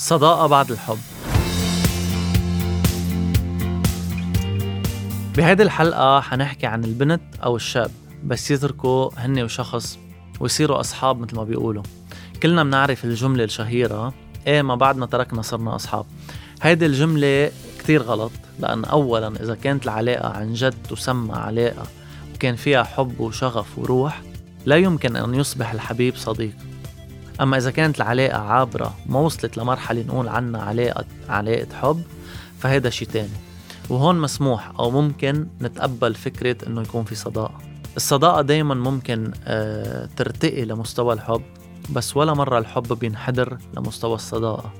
صداقة بعد الحب. بهيدي الحلقة حنحكي عن البنت أو الشاب بس يتركوا هن وشخص ويصيروا أصحاب مثل ما بيقولوا. كلنا بنعرف الجملة الشهيرة إيه ما بعد ما تركنا صرنا أصحاب. هيدي الجملة كتير غلط لأن أولا إذا كانت العلاقة عن جد تسمى علاقة وكان فيها حب وشغف وروح لا يمكن أن يصبح الحبيب صديق. أما إذا كانت العلاقة عابرة ما وصلت لمرحلة نقول عنها علاقة علاقة حب فهيدا شي تاني. وهون مسموح أو ممكن نتقبل فكرة إنه يكون في صداقة. الصداقة دايما ممكن آه ترتقي لمستوى الحب بس ولا مرة الحب بينحدر لمستوى الصداقة.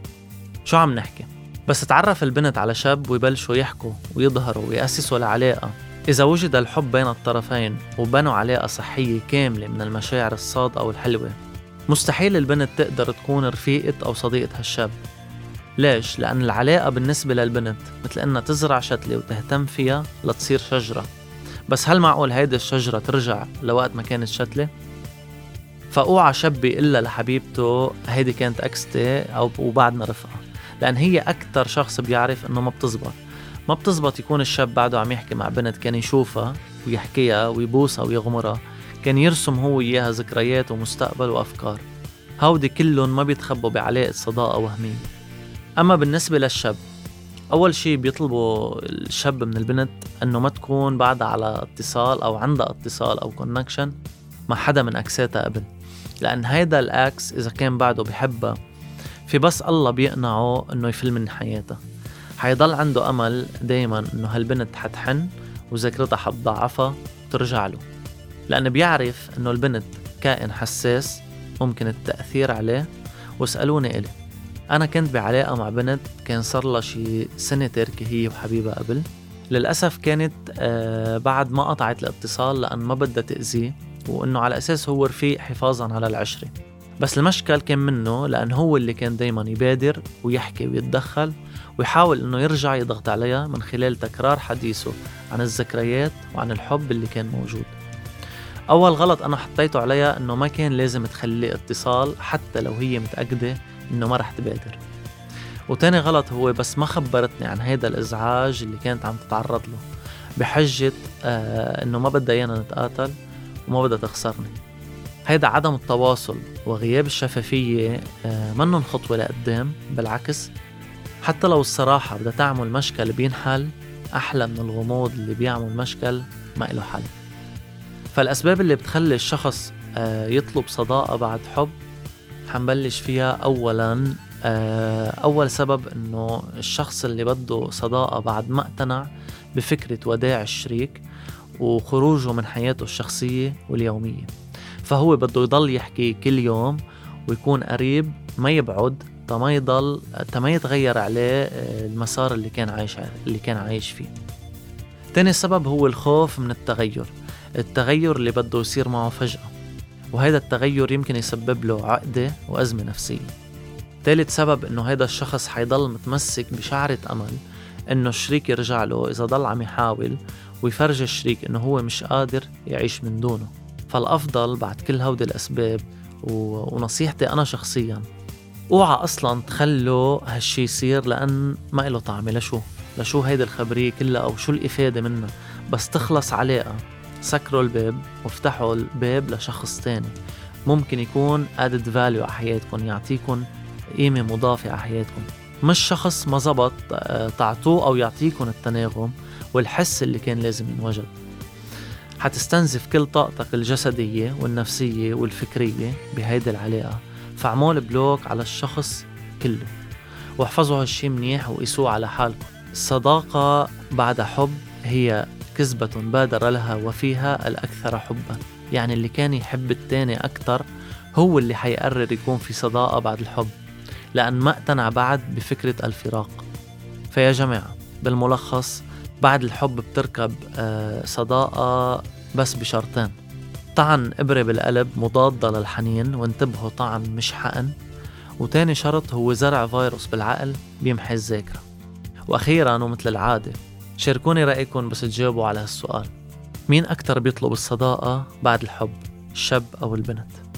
شو عم نحكي؟ بس تعرف البنت على شاب ويبلشوا يحكوا ويظهروا ويأسسوا العلاقة إذا وجد الحب بين الطرفين وبنوا علاقة صحية كاملة من المشاعر الصادقة والحلوة مستحيل البنت تقدر تكون رفيقة أو صديقة هالشاب. ليش؟ لأن العلاقة بالنسبة للبنت مثل إنها تزرع شتلة وتهتم فيها لتصير شجرة. بس هل معقول هيدي الشجرة ترجع لوقت ما كانت شتلة؟ فأوعى شاب إلا لحبيبته هيدي كانت أكستي أو وبعدنا رفقة لأن هي أكتر شخص بيعرف إنه ما بتزبط. ما بتزبط يكون الشاب بعده عم يحكي مع بنت كان يشوفها ويحكيها ويبوسها ويغمرها. كان يرسم هو إياها ذكريات ومستقبل وأفكار. هودي كلهم ما بيتخبوا بعلاقة صداقة وهمية. أما بالنسبة للشاب أول شي بيطلبوا الشاب من البنت أنه ما تكون بعدها على اتصال أو عندها اتصال أو connection مع حدا من ex اتها قبل. لأن هيدا ال ex إذا كان بعده بحبها في بس الله بيقنعه أنه يفل من حياتها. حيضل عنده أمل دايما أنه هالبنت حتحن وذاكرتها حتضعفها وترجع له. لأنه بيعرف أنه البنت كائن حساس ممكن التأثير عليه. واسألوني إلي. أنا كنت بعلاقة مع بنت كان صار لها شي سنة تركي هي وحبيبها قبل. للأسف كانت آه بعد ما قطعت الاتصال لأن ما بدها تأذيه وإنه على أساس هو رفيق حفاظا على العشرة. بس المشكل كان منه لأن هو اللي كان دايما يبادر ويحكي ويتدخل ويحاول إنه يرجع يضغط عليها من خلال تكرار حديثه عن الذكريات وعن الحب اللي كان موجود. أول غلط أنا حطيته عليها إنه ما كان لازم تخلي اتصال حتى لو هي متأكدة إنه ما رح تبادر. وتاني غلط هو بس ما خبرتني عن هيدا الإزعاج اللي كانت عم تتعرض له. بحجة آه إنه ما بدها إيانا نتقاتل وما بدها تخسرني. هيدا عدم التواصل وغياب الشفافية آه منن خطوة لقدام بالعكس. حتى لو الصراحة بدها تعمل مشكل بينحل أحلى من الغموض اللي بيعمل مشكل ما إله حل. فالأسباب اللي بتخلي الشخص آه، يطلب صداقة بعد حب حنبلش فيها أولا آه، أول سبب إنه الشخص اللي بده صداقة بعد ما اقتنع بفكرة وداع الشريك وخروجه من حياته الشخصية واليومية. فهو بده يضل يحكي كل يوم ويكون قريب ما يبعد ما يضل ما يتغير عليه آه، المسار اللي كان عايش اللي كان عايش فيه. تاني سبب هو الخوف من التغير. التغير اللي بده يصير معه فجأة. وهذا التغير يمكن يسبب له عقدة وأزمة نفسية. ثالث سبب إنه هذا الشخص حيضل متمسك بشعرة أمل إنه الشريك يرجع له إذا ضل عم يحاول ويفرج الشريك إنه هو مش قادر يعيش من دونه. فالأفضل بعد كل هودي الأسباب و... ونصيحتي أنا شخصيا أوعى أصلا تخلوا هالشي يصير لأن ما له طعمة. لشو؟ لشو هيدي الخبرية كلها أو شو الإفادة منها؟ بس تخلص علاقة سكروا الباب وافتحوا الباب لشخص تاني. ممكن يكون added value على حياتكم يعطيكم قيمة مضافة على حياتكم. مش شخص ما زبط آه، تعطوه أو يعطيكم التناغم والحس اللي كان لازم ينوجد. حتستنزف كل طاقتك الجسدية والنفسية والفكرية بهيدي العلاقة. فعمول بلوك على الشخص كله. واحفظوا هالشي منيح وقيسوه على حالكم. الصداقة بعد حب هي كذبة بادر لها وفيها الأكثر حبا. يعني اللي كان يحب التاني أكتر هو اللي حيقرر يكون في صداقة بعد الحب لأن ما اقتنع بعد بفكرة الفراق. فيا جماعة بالملخص بعد الحب بتركب آه، صداقة بس بشرطين. طعن إبرة بالقلب مضادة للحنين وانتبهوا طعن مش حقن. وتاني شرط هو زرع فيروس بالعقل بيمحي الذاكرة. وأخيرا ومثل العادة شاركوني رأيكم بس تجاوبوا على هالسؤال مين أكتر بيطلب الصداقة بعد الحب الشاب أو البنت؟